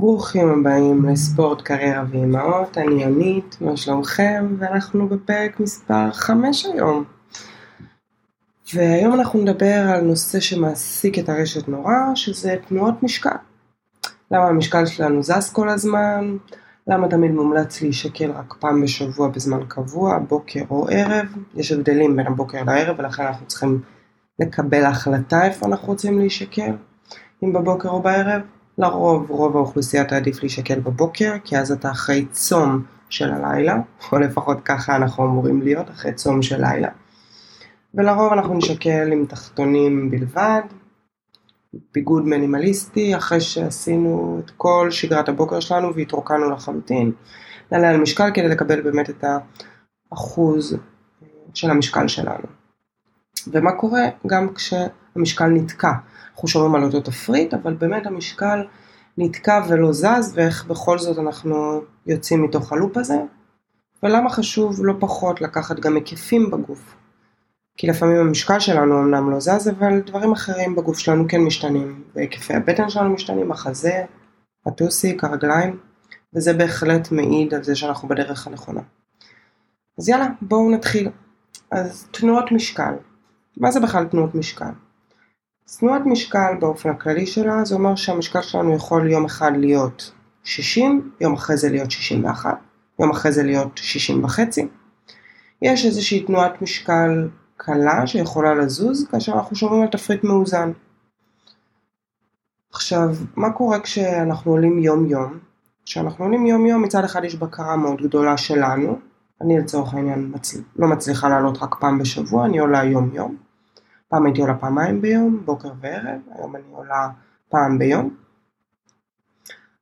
ברוכים הבאים לספורט קריירה ואימהות, אני יונית, מה שלומכם? ואנחנו בפרק מספר 5 היום. והיום אנחנו נדבר על נושא שמעסיק את הרשת נורא, שזה תנועות משקל. למה המשקל שלנו זז כל הזמן? למה תמיד מומלץ להישקל רק פעם בשבוע בזמן קבוע, בוקר או ערב? יש הבדלים בין הבוקר לערב ולכן אנחנו צריכים לקבל החלטה איפה אנחנו רוצים להישקל, אם בבוקר או בערב. לרוב, רוב האוכלוסייה תעדיף להישקל בבוקר, כי אז אתה אחרי צום של הלילה, או לפחות ככה אנחנו אמורים להיות, אחרי צום של לילה. ולרוב אנחנו נשקל עם תחתונים בלבד, ביגוד מינימליסטי, אחרי שעשינו את כל שגרת הבוקר שלנו והתרוקנו לחלוטין. נעלה על משקל כדי לקבל באמת את האחוז של המשקל שלנו. ומה קורה גם כשהמשקל נתקע. אנחנו שומעים על אותו תפריט, אבל באמת המשקל נתקע ולא זז, ואיך בכל זאת אנחנו יוצאים מתוך הלופ הזה, ולמה חשוב לא פחות לקחת גם היקפים בגוף. כי לפעמים המשקל שלנו אמנם לא זז, אבל דברים אחרים בגוף שלנו כן משתנים, והיקפי הבטן שלנו משתנים, החזה, הטוסיק, הרגליים, וזה בהחלט מעיד על זה שאנחנו בדרך הנכונה. אז יאללה, בואו נתחיל. אז תנועות משקל. מה זה בכלל תנועות משקל? תנועת משקל באופן הכללי שלה, זה אומר שהמשקל שלנו יכול יום אחד להיות 60, יום אחרי זה להיות 61, יום אחרי זה להיות 60 וחצי. יש איזושהי תנועת משקל קלה שיכולה לזוז כאשר אנחנו שומעים על תפריט מאוזן. עכשיו, מה קורה כשאנחנו עולים יום יום? כשאנחנו עולים יום יום מצד אחד יש בקרה מאוד גדולה שלנו, אני לצורך העניין מצל... לא מצליחה לעלות רק פעם בשבוע, אני עולה יום יום. פעם הייתי עולה פעמיים ביום, בוקר וערב, היום אני עולה פעם ביום.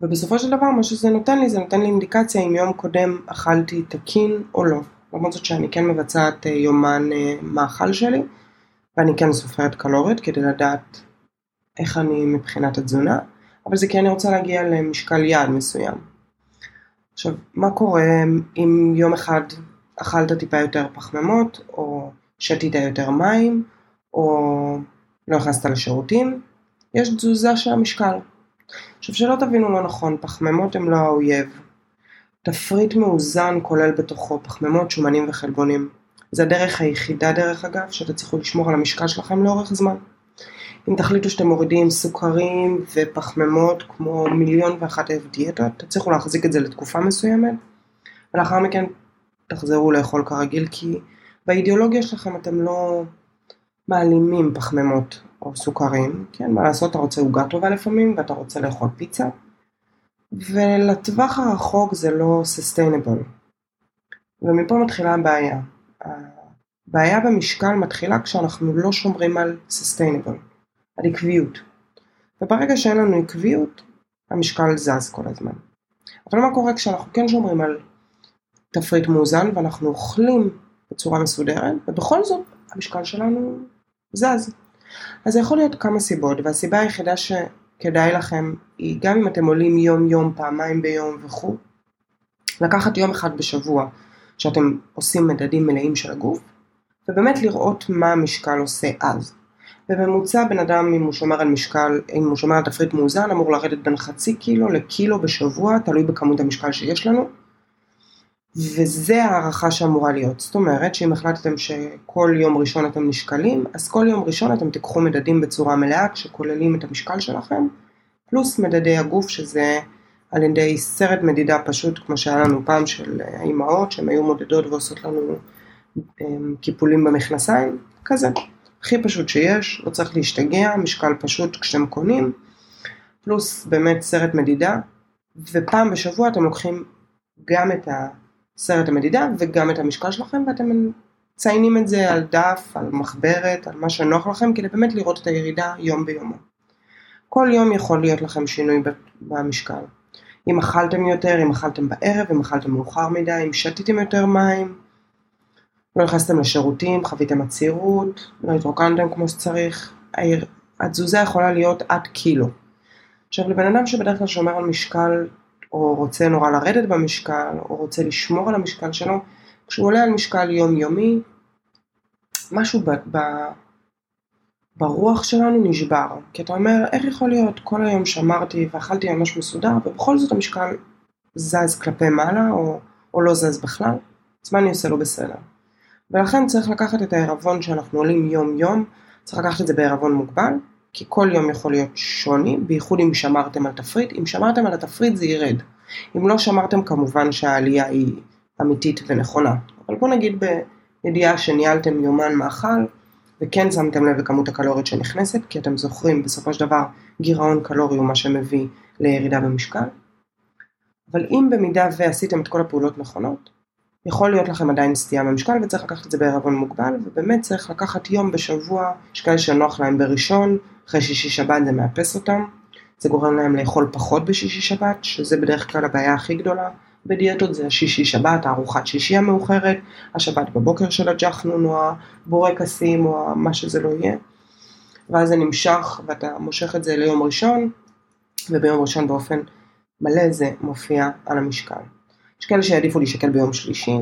ובסופו של דבר מה שזה נותן לי, זה נותן לי אינדיקציה אם יום קודם אכלתי תקין או לא. למרות זאת שאני כן מבצעת אה, יומן אה, מאכל שלי, ואני כן סופרת קלוריות כדי לדעת איך אני מבחינת התזונה, אבל זה כי אני רוצה להגיע למשקל יעד מסוים. עכשיו, מה קורה אם יום אחד אכלת טיפה יותר פחמימות, או שתית יותר מים, או לא נכנסת לשירותים, יש תזוזה של המשקל. עכשיו שלא תבינו לא נכון, פחמימות הם לא האויב. תפריט מאוזן כולל בתוכו פחמימות, שומנים וחלבונים. זה הדרך היחידה דרך אגב שתצליחו לשמור על המשקל שלכם לאורך זמן. אם תחליטו שאתם מורידים סוכרים ופחמימות כמו מיליון ואחת אלף דיאטות, תצליחו להחזיק את זה לתקופה מסוימת, ולאחר מכן תחזרו לאכול כרגיל, כי באידיאולוגיה שלכם אתם לא מעלימים פחמימות או סוכרים, כן, מה לעשות, אתה רוצה עוגה טובה לפעמים, ואתה רוצה לאכול פיצה, ולטווח הרחוק זה לא sustainable. ומפה מתחילה הבעיה. הבעיה במשקל מתחילה כשאנחנו לא שומרים על sustainable, על עקביות. וברגע שאין לנו עקביות, המשקל זז כל הזמן. אבל מה קורה כשאנחנו כן שומרים על תפריט מאוזן ואנחנו אוכלים בצורה מסודרת, ובכל זאת המשקל שלנו זז. אז זה יכול להיות כמה סיבות, והסיבה היחידה שכדאי לכם היא גם אם אתם עולים יום יום, פעמיים ביום וכו', לקחת יום אחד בשבוע שאתם עושים מדדים מלאים של הגוף, ובאמת לראות מה המשקל עושה אז. בממוצע בן אדם אם הוא שומר על משקל, אם הוא שומר על תפריט מאוזן אמור לרדת בין חצי קילו לקילו בשבוע, תלוי בכמות המשקל שיש לנו. וזה הערכה שאמורה להיות. זאת אומרת שאם החלטתם שכל יום ראשון אתם נשקלים, אז כל יום ראשון אתם תיקחו מדדים בצורה מלאה כשכוללים את המשקל שלכם, פלוס מדדי הגוף שזה על ידי סרט מדידה פשוט כמו שהיה לנו פעם של האימהות שהן היו מודדות ועושות לנו אמ, קיפולים במכנסיים, כזה. הכי פשוט שיש, לא צריך להשתגע, משקל פשוט כשאתם קונים, פלוס באמת סרט מדידה, ופעם בשבוע אתם לוקחים גם את ה... סרט המדידה וגם את המשקל שלכם ואתם מציינים את זה על דף, על מחברת, על מה שנוח לכם כדי באמת לראות את הירידה יום ביומו. כל יום יכול להיות לכם שינוי במשקל. אם אכלתם יותר, אם אכלתם בערב, אם אכלתם מאוחר מדי, אם שתיתם יותר מים, לא נכנסתם לשירותים, חוויתם עצירות, לא התרוקנתם כמו שצריך, התזוזה יכולה להיות עד קילו. עכשיו לבן אדם שבדרך כלל שומר על משקל או רוצה נורא לרדת במשקל, או רוצה לשמור על המשקל שלו, כשהוא עולה על משקל יומיומי, משהו ב, ב, ברוח שלנו נשבר. כי אתה אומר, איך יכול להיות, כל היום שמרתי ואכלתי ממש מסודר, ובכל זאת המשקל זז כלפי מעלה, או, או לא זז בכלל, אז מה אני עושה לא בסדר. ולכן צריך לקחת את הערבון שאנחנו עולים יום יום, צריך לקחת את זה בערבון מוגבל, כי כל יום יכול להיות שוני, בייחוד אם שמרתם על תפריט, אם שמרתם על התפריט זה ירד. אם לא שמרתם כמובן שהעלייה היא אמיתית ונכונה, אבל בוא נגיד בידיעה שניהלתם יומן מאכל, וכן שמתם לב לכמות הקלורית שנכנסת, כי אתם זוכרים בסופו של דבר גירעון קלורי הוא מה שמביא לירידה במשקל. אבל אם במידה ועשיתם את כל הפעולות נכונות, יכול להיות לכם עדיין סטייה במשקל וצריך לקחת את זה בערבון מוגבל ובאמת צריך לקחת יום בשבוע, יש כאלה שנוח להם בראשון, אחרי שישי שבת זה מאפס אותם, זה גורם להם לאכול פחות בשישי שבת, שזה בדרך כלל הבעיה הכי גדולה. בדיאטות, זה השישי שבת, הארוחת שישי המאוחרת, השבת בבוקר של הג'חנון או הבורקסים או מה שזה לא יהיה, ואז זה נמשך ואתה מושך את זה ליום ראשון, וביום ראשון באופן מלא זה מופיע על המשקל. יש כאלה שיעדיפו להישקל ביום שלישי,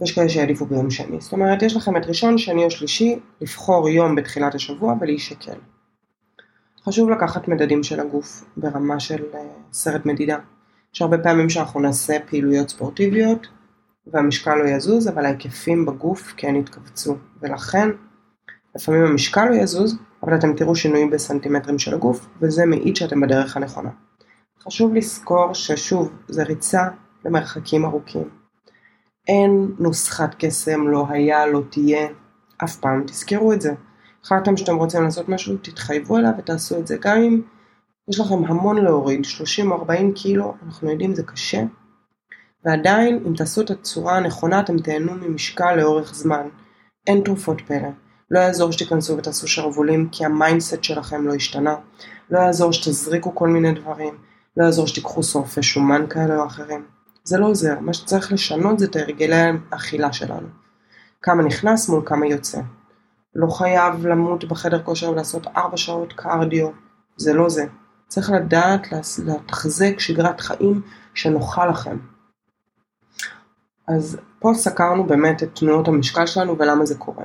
ויש כאלה שיעדיפו ביום שני. זאת אומרת, יש לכם את ראשון, שני או שלישי, לבחור יום בתחילת השבוע ולהישקל. חשוב לקחת מדדים של הגוף ברמה של uh, סרט מדידה. יש הרבה פעמים שאנחנו נעשה פעילויות ספורטיביות והמשקל לא יזוז, אבל ההיקפים בגוף כן יתכווצו, ולכן לפעמים המשקל לא יזוז, אבל אתם תראו שינויים בסנטימטרים של הגוף, וזה מעיד שאתם בדרך הנכונה. חשוב לזכור ששוב, זה ריצה למרחקים ארוכים. אין נוסחת קסם, לא היה, לא תהיה, אף פעם, תזכרו את זה. החלטתם שאתם רוצים לעשות משהו, תתחייבו אליו ותעשו את זה. גם אם יש לכם המון להוריד, 30 או 40 קילו, אנחנו יודעים זה קשה. ועדיין, אם תעשו את הצורה הנכונה, אתם תהנו ממשקל לאורך זמן. אין תרופות פלא. לא יעזור שתיכנסו ותעשו שרוולים כי המיינדסט שלכם לא השתנה. לא יעזור שתזריקו כל מיני דברים. לא יעזור שתיקחו שורפי שומן כאלה או אחרים. זה לא עוזר, מה שצריך לשנות זה את הרגלי האכילה שלנו. כמה נכנס מול כמה יוצא. לא חייב למות בחדר כושר ולעשות 4 שעות קרדיו, זה לא זה. צריך לדעת לתחזק שגרת חיים שנוחה לכם. אז פה סקרנו באמת את תנועות המשקל שלנו ולמה זה קורה.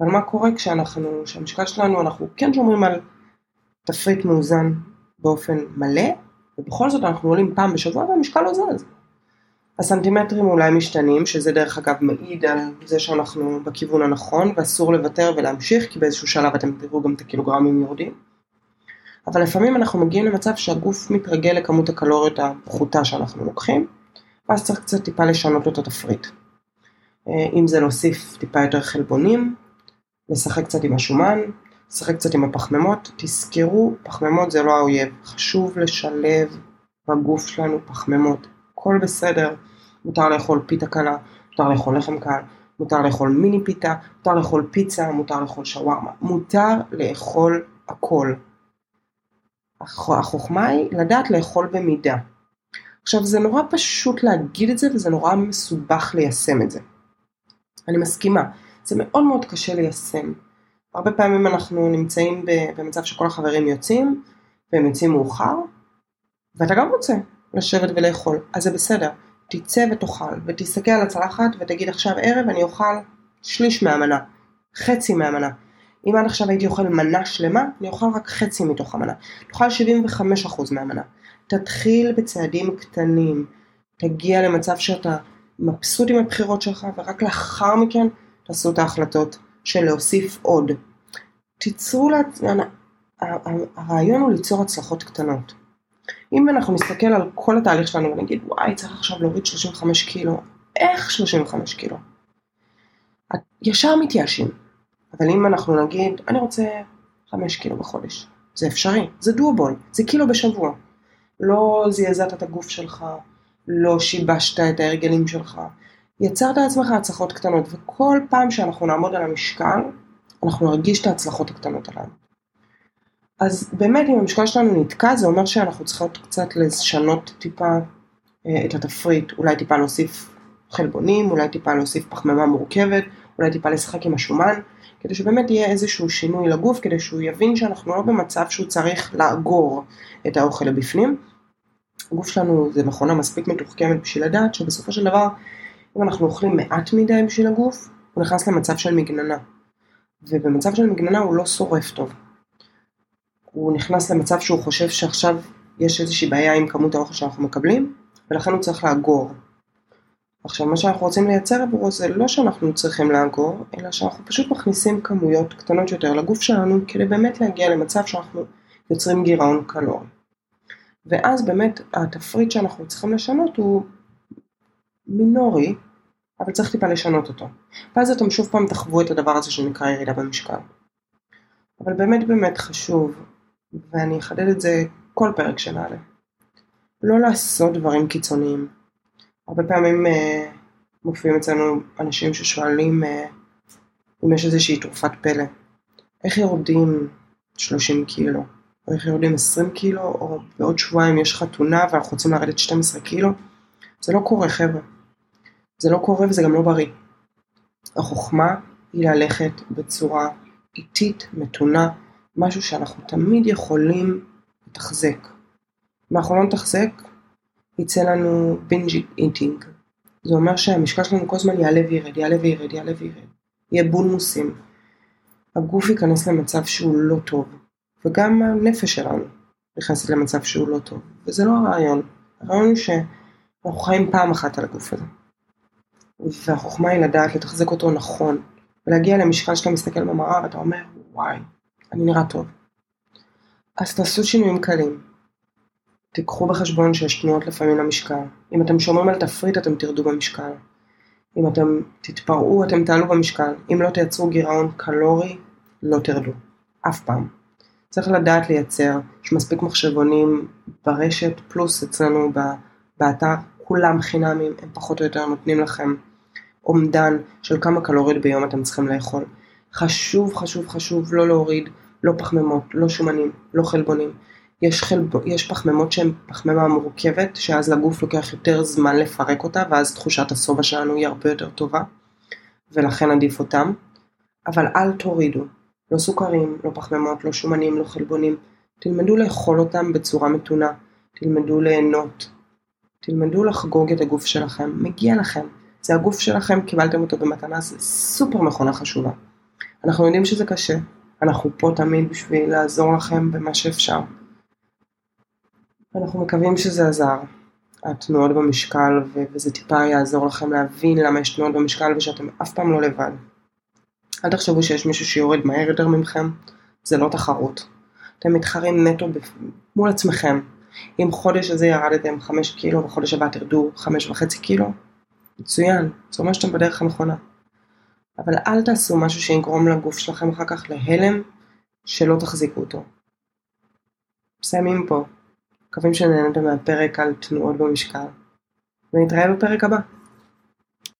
אבל מה קורה כשאנחנו, כשהמשקל שלנו, אנחנו כן שומרים על תפריט מאוזן באופן מלא, ובכל זאת אנחנו עולים פעם בשבוע והמשקל לא זז. הסנטימטרים אולי משתנים, שזה דרך אגב מעיד על זה שאנחנו בכיוון הנכון ואסור לוותר ולהמשיך, כי באיזשהו שלב אתם תראו גם את הקילוגרמים יורדים. אבל לפעמים אנחנו מגיעים למצב שהגוף מתרגל לכמות הקלוריות הפחותה שאנחנו לוקחים, ואז צריך קצת טיפה לשנות את התפריט. אה, אם זה להוסיף טיפה יותר חלבונים, לשחק קצת עם השומן, לשחק קצת עם הפחמימות, תזכרו, פחמימות זה לא האויב, חשוב לשלב בגוף שלנו פחמימות, הכל בסדר, מותר לאכול פיתה קלה, מותר לאכול לחם קל, מותר לאכול מיני פיתה, מותר לאכול פיצה, מותר לאכול שווארמה, מותר לאכול הכל. החוכמה היא לדעת לאכול במידה. עכשיו זה נורא פשוט להגיד את זה וזה נורא מסובך ליישם את זה. אני מסכימה, זה מאוד מאוד קשה ליישם. הרבה פעמים אנחנו נמצאים במצב שכל החברים יוצאים והם יוצאים מאוחר ואתה גם רוצה לשבת ולאכול, אז זה בסדר. תצא ותאכל, ותסתכל על הצלחת ותגיד עכשיו ערב אני אוכל שליש מהמנה, חצי מהמנה. אם עד עכשיו הייתי אוכל מנה שלמה, אני אוכל רק חצי מתוך המנה. תאכל 75% מהמנה. תתחיל בצעדים קטנים, תגיע למצב שאתה מבסוט עם הבחירות שלך, ורק לאחר מכן תעשו את ההחלטות של להוסיף עוד. תיצרו, לה... הרעיון הוא ליצור הצלחות קטנות. אם אנחנו נסתכל על כל התהליך שלנו ונגיד וואי צריך עכשיו להוריד 35 קילו, איך 35 קילו? ישר מתייאשים. אבל אם אנחנו נגיד אני רוצה 5 קילו בחודש, זה אפשרי, זה דואבול, זה קילו בשבוע. לא זעזעת את הגוף שלך, לא שיבשת את ההרגלים שלך, יצרת לעצמך הצלחות קטנות, וכל פעם שאנחנו נעמוד על המשקל, אנחנו נרגיש את ההצלחות הקטנות הללו. אז באמת אם המשקל שלנו נתקע זה אומר שאנחנו צריכות קצת לשנות טיפה אה, את התפריט, אולי טיפה להוסיף חלבונים, אולי טיפה להוסיף פחמימה מורכבת, אולי טיפה לשחק עם השומן, כדי שבאמת יהיה איזשהו שינוי לגוף, כדי שהוא יבין שאנחנו לא במצב שהוא צריך לאגור את האוכל לבפנים. הגוף שלנו זה מכונה מספיק מתוחכמת בשביל לדעת שבסופו של דבר אם אנחנו אוכלים מעט מדי בשביל הגוף, הוא נכנס למצב של מגננה. ובמצב של מגננה הוא לא שורף טוב. הוא נכנס למצב שהוא חושב שעכשיו יש איזושהי בעיה עם כמות האוכל שאנחנו מקבלים, ולכן הוא צריך לאגור. עכשיו מה שאנחנו רוצים לייצר עבורו זה לא שאנחנו צריכים לאגור, אלא שאנחנו פשוט מכניסים כמויות קטנות יותר לגוף שלנו כדי באמת להגיע למצב שאנחנו יוצרים גירעון קלורי. ואז באמת התפריט שאנחנו צריכים לשנות הוא מינורי, אבל צריך טיפה לשנות אותו. ואז אתם שוב פעם תחוו את הדבר הזה שנקרא ירידה במשקל. אבל באמת באמת חשוב, ואני אחדד את זה כל פרק שנעלה, לא לעשות דברים קיצוניים. הרבה פעמים אה, מופיעים אצלנו אנשים ששואלים אה, אם יש איזושהי תרופת פלא. איך יורדים 30 קילו? או איך יורדים 20 קילו? או בעוד שבועיים יש חתונה ואנחנו רוצים לרדת 12 קילו? זה לא קורה חבר'ה. זה לא קורה וזה גם לא בריא. החוכמה היא ללכת בצורה איטית, מתונה, משהו שאנחנו תמיד יכולים לתחזק. אם אנחנו לא נתחזק, יצא לנו בינג' איטינג. זה אומר שהמשקל שלנו כל הזמן יעלה וירד, יעלה וירד, יעלה וירד. יהיה בולמוסים. הגוף ייכנס למצב שהוא לא טוב, וגם הנפש שלנו נכנסת למצב שהוא לא טוב, וזה לא הרעיון. הרעיון הוא שאנחנו חיים פעם אחת על הגוף הזה. והחוכמה היא לדעת לתחזק אותו נכון, ולהגיע למשקל שאתה מסתכל במראה ואתה אומר, וואי, אני נראה טוב. אז תעשו שינויים קלים. תיקחו בחשבון שיש תנועות לפעמים למשקל. אם אתם שומרים על תפריט אתם תרדו במשקל. אם אתם תתפרעו אתם תעלו במשקל. אם לא תייצרו גירעון קלורי, לא תרדו. אף פעם. צריך לדעת לייצר, יש מספיק מחשבונים ברשת, פלוס אצלנו באתר, כולם חינמים, הם פחות או יותר נותנים לכם אומדן של כמה קלוריות ביום אתם צריכים לאכול. חשוב, חשוב, חשוב לא להוריד לא פחמימות, לא שומנים, לא חלבונים. יש, חלב, יש פחמימות שהן פחמימה מורכבת, שאז לגוף לוקח יותר זמן לפרק אותה, ואז תחושת השובע שלנו היא הרבה יותר טובה, ולכן עדיף אותם. אבל אל תורידו, לא סוכרים, לא פחמימות, לא שומנים, לא חלבונים. תלמדו לאכול אותם בצורה מתונה, תלמדו ליהנות, תלמדו לחגוג את הגוף שלכם, מגיע לכם. זה הגוף שלכם, קיבלתם אותו במתנה, זה סופר מכונה חשובה. אנחנו יודעים שזה קשה, אנחנו פה תמיד בשביל לעזור לכם במה שאפשר. אנחנו מקווים שזה עזר, התנועות במשקל, וזה טיפה יעזור לכם להבין למה יש תנועות במשקל ושאתם אף פעם לא לבד. אל תחשבו שיש מישהו שיורד מהר יותר ממכם, זה לא תחרות. אתם מתחרים נטו מול עצמכם. אם חודש הזה ירדתם 5 קילו וחודש הבא תרדו 5.5 קילו, מצוין, זה אומר שאתם בדרך הנכונה. אבל אל תעשו משהו שיגרום לגוף שלכם אחר כך להלם שלא תחזיקו אותו. מסיימים פה. מקווים שנהנתם מהפרק על תנועות במשקל. ונתראה בפרק הבא.